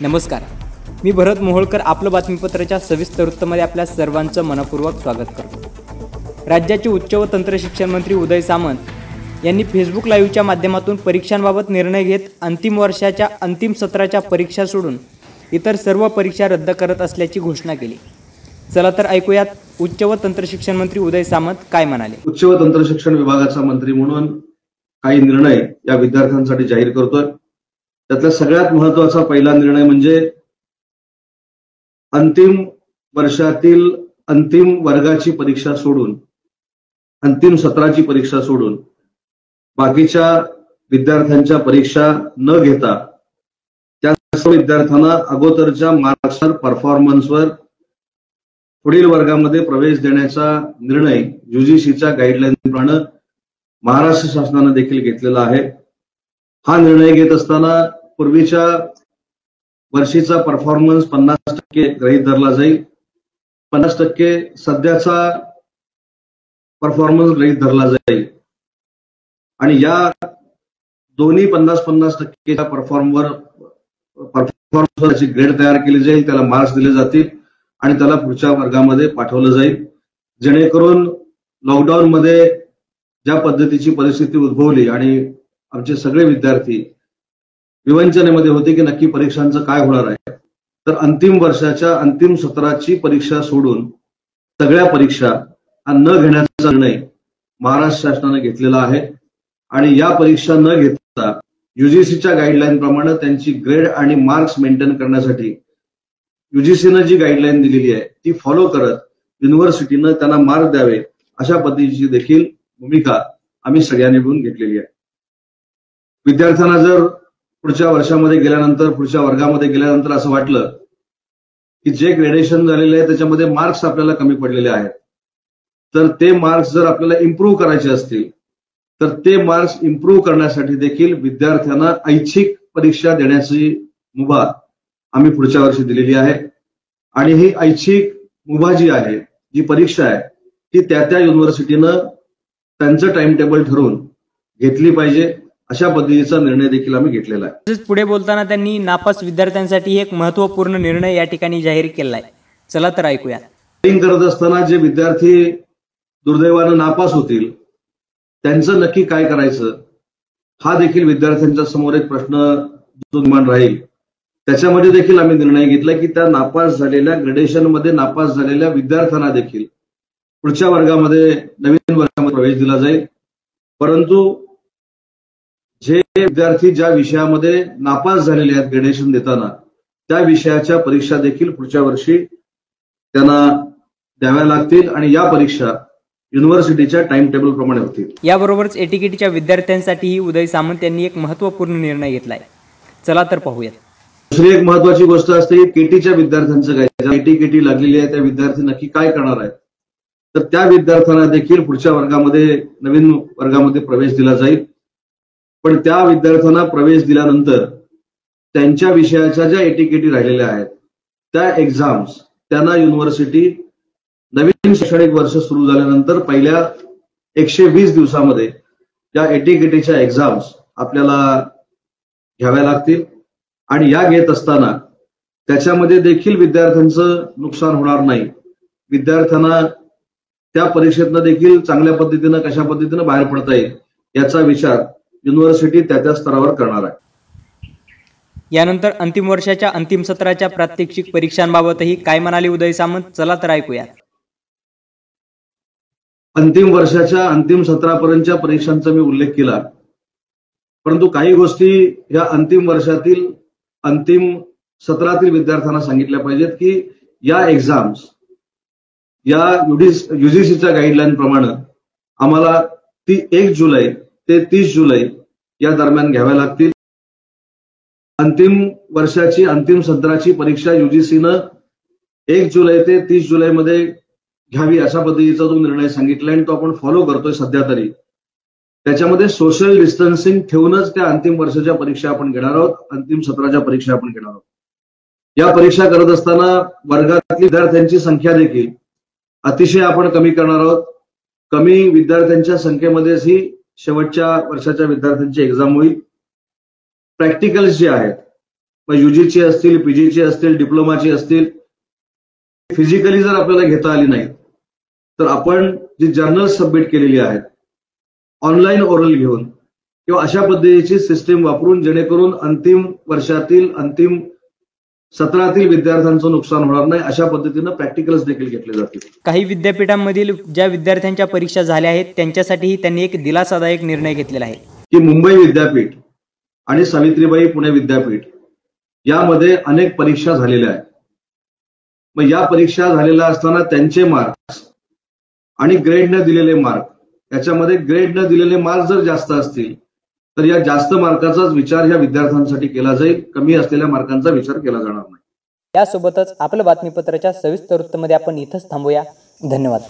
नमस्कार. मी भरत मोहोळकर आपलं बातमीपत्राच्या सविस्तर वृत्तमध्ये आपल्या सर्वांचं मनपूर्वक स्वागत करतो. राज्याचे उच्च व तंत्र शिक्षण मंत्री उदय सामंत यांनी फेसबुक लाईव्हच्या माध्यमातून परीक्षांबाबत निर्णय घेत अंतिम वर्षाच्या अंतिम सत्राच्या परीक्षा सोडून इतर सर्व परीक्षा रद्द करत असल्याची घोषणा केली. चला तर ऐकूयात उच्च व तंत्र शिक्षण मंत्री उदय सामंत काय म्हणाले. उच्च व तंत्र शिक्षण विभागाचा मंत्री म्हणून काही निर्णय या विद्यार्थ्यांसाठी जाहीर करतोय. त्यातला सगळ्यात महत्त्वाचा पहिला निर्णय म्हणजे अंतिम वर्षातील अंतिम वर्गाची परीक्षा सोडून अंतिम सत्राची परीक्षा सोडून बाकीच्या विद्यार्थ्यांच्या परीक्षा न घेता त्या सर्व विद्यार्थ्यांना अगोदरच्या मार्क्सवर परफॉर्मन्सवर पुढील वर्गामध्ये प्रवेश देण्याचा निर्णय युजीसीच्या गाईडलाईन प्रमाणे महाराष्ट्र शासनानं देखील घेतलेला आहे. हा निर्णय घेत असताना पूर्वीच्या वर्षीचा परफॉर्मन्स पन्नास टक्के ग्रहित धरला जाईल. पन्नास टक्के सध्याचा परफॉर्मन्स ग्रहित धरला जाईल. आणि या दोन्ही पन्नास पन्नास टक्केच्या परफॉर्मवर परफॉर्मन्सची ग्रेड तयार केली जाईल त्याला मार्क्स दिले जातील आणि त्याला पुढच्या वर्गामध्ये पाठवलं जाईल. जेणेकरून लॉकडाऊन मध्ये ज्या पद्धतीची परिस्थिती उद्भवली आणि आमचे सगळे विद्यार्थी विवंचनेमध्ये होते की नक्की परीक्षांचं काय होणार आहे. तर अंतिम वर्षाच्या अंतिम सत्राची परीक्षा सोडून सगळ्या परीक्षा हा न घेण्याचा निर्णय महाराष्ट्र शासनाने घेतलेला आहे. आणि या परीक्षा न घेता युजीसीच्या गाईडलाईन प्रमाणे त्यांची ग्रेड आणि मार्क्स मेंटेन करण्यासाठी युजीसीनं जी गाईडलाईन दिलेली आहे ती फॉलो करत युनिव्हर्सिटीनं त्यांना मार्क द्यावे अशा पद्धतीची देखील भूमिका आम्ही सगळ्यांनी मिळून घेतलेली आहे. विद्यार्थ्यांना जर पुढच्या वर्षामध्ये गेल्यानंतर पुढच्या वर्गामध्ये गेल्यानंतर असं वाटलं की जे ग्रेडेशन झालेले आहे त्याच्यामध्ये मार्क्स आपल्याला कमी पडलेले आहेत. तर ते मार्क्स जर आपल्याला इम्प्रूव्ह करायचे असतील तर ते मार्क्स इम्प्रूव्ह करण्यासाठी देखील विद्यार्थ्यांना ऐच्छिक परीक्षा देण्याची मुभा आम्ही पुढच्या वर्षी दिलेली आहे. आणि ही ऐच्छिक मुभा जी आहे जी परीक्षा आहे ती त्या त्या युनिव्हर्सिटीनं त्यांचं टाइम टेबल ठरवून घेतली पाहिजे. अशा पद्धतीचा निर्णय देखील आम्ही घेतलेला आहे. तसेच पुढे बोलताना त्यांनी नापास विद्यार्थ्यांसाठी एक महत्त्वपूर्ण निर्णय या ठिकाणी जाहीर केला आहे चला तर ऐकूया. करत असताना जे विद्यार्थी दुर्दैवानं नापास होतील त्यांचं नक्की काय करायचं हा देखील विद्यार्थ्यांच्या समोर एक प्रश्न निर्माण राहील. त्याच्यामध्ये देखील आम्ही निर्णय घेतला की त्या नापास झालेल्या ग्रेडेशनमध्ये नापास झालेल्या विद्यार्थ्यांना देखील पुढच्या वर्गामध्ये नवीन वर्गामध्ये प्रवेश दिला जाईल. परंतु जे विद्यार्थी ज्या विषयामध्ये नापास झालेले आहेत ग्रेडेशन देताना त्या विषयाच्या परीक्षा देखील पुढच्या वर्षी त्यांना द्याव्या लागतील आणि या परीक्षा युनिव्हर्सिटीच्या टाइम टेबल प्रमाणे होतील. याबरोबरच एटीकेटीच्या विद्यार्थ्यांसाठीही उदय सामंत यांनी एक महत्त्वपूर्ण निर्णय घेतलाय. चला तर पाहूयात. दुसरी एक महत्वाची गोष्ट असते की केटीच्या विद्यार्थ्यांचं काय? ज्या एटी केटी लागलेली आहे त्या विद्यार्थी नक्की काय करणार आहेत? तर त्या विद्यार्थ्यांना देखील पुढच्या वर्गामध्ये नवीन वर्गामध्ये प्रवेश दिला जाईल. पण त्या विद्यार्थ्यांना प्रवेश दिल्यानंतर त्यांच्या विषयाच्या ज्या एटीकेटी राहिलेल्या आहेत त्या एक्झाम्स त्यांना युनिव्हर्सिटी नवीन शैक्षणिक वर्ष सुरू झाल्यानंतर पहिल्या एकशे वीस दिवसामध्ये त्या एटीकेटीच्या एक्झाम्स आपल्याला घ्याव्या लागतील. आणि या घेत असताना त्याच्यामध्ये देखील विद्यार्थ्यांचं नुकसान होणार नाही. विद्यार्थ्यांना त्या परीक्षेतनं देखील चांगल्या पद्धतीनं कशा पद्धतीनं बाहेर पडता येईल याचा विचार युनिव्हर्सिटी त्या त्या स्तरावर करणार आहे. यानंतर अंतिम वर्षाच्या अंतिम सत्राच्या प्रात्यक्षिक परीक्षांबाबतही काय म्हणाले उदय सामंत? चला तर ऐकूया. अंतिम वर्षाच्या अंतिम सत्रापर्यंतच्या परीक्षांचा मी उल्लेख केला. परंतु काही गोष्टी या अंतिम वर्षातील अंतिम सत्रातील विद्यार्थ्यांना सांगितल्या पाहिजेत की या एक्झाम्स या युजीसीच्या गाईडलाईन प्रमाणे आम्हाला ती एक जुलै ते तीस जुलै या दरम्यान घ्याव्या लागतील. अंतिम वर्षाची अंतिम सत्राची परीक्षा युजीसीनं एक जुलै ते तीस जुलैमध्ये घ्यावी अशा पद्धतीचा जो निर्णय सांगितला आणि तो आपण फॉलो करतोय सध्या तरी. त्याच्यामध्ये सोशल डिस्टन्सिंग ठेवूनच त्या अंतिम वर्षाच्या परीक्षा आपण घेणार आहोत अंतिम सत्राच्या परीक्षा आपण घेणार आहोत. या परीक्षा करत असताना वर्गातली विद्यार्थ्यांची संख्या देखील अतिशय आपण कमी करणार आहोत. कमी विद्यार्थ्यांच्या संख्येमध्येच ही शेवटच्या वर्षाच्या विद्यार्थ्यांची एक्झाम होईल. प्रॅक्टिकल्स जे आहेत मग युजीची असतील पीजीची असतील डिप्लोमाची असतील फिजिकली जर आपल्याला घेता आली नाही तर आपण जी जर्नल सबमिट केलेली आहेत ऑनलाईन ओरल घेऊन किंवा अशा पद्धतीची सिस्टीम वापरून जेणेकरून अंतिम वर्षातील अंतिम सत्रातील विद्यार्थ्यांचं नुकसान होणार नाही अशा पद्धतीनं प्रॅक्टिकल्स देखील घेतले जातील. काही विद्यापीठांमधील ज्या विद्यार्थ्यांच्या परीक्षा झाल्या आहेत त्यांच्यासाठीही त्यांनी एक दिलासादायक निर्णय घेतलेला आहे. की मुंबई विद्यापीठ आणि सावित्रीबाई पुणे विद्यापीठ यामध्ये अनेक परीक्षा झालेल्या आहेत. मग या परीक्षा झालेल्या असताना त्यांचे मार्क्स आणि ग्रेड न दिलेले मार्क याच्यामध्ये ग्रेड न दिलेले मार्क जर जास्त असतील तर या जास्त मार्काचाच विचार या विद्यार्थ्यांसाठी केला जाईल. कमी असलेल्या मार्कांचा विचार केला जाणार नाही. यासोबतच आपलं बातमीपत्राच्या सविस्तर वृत्तमध्ये आपण इथंच थांबूया. धन्यवाद.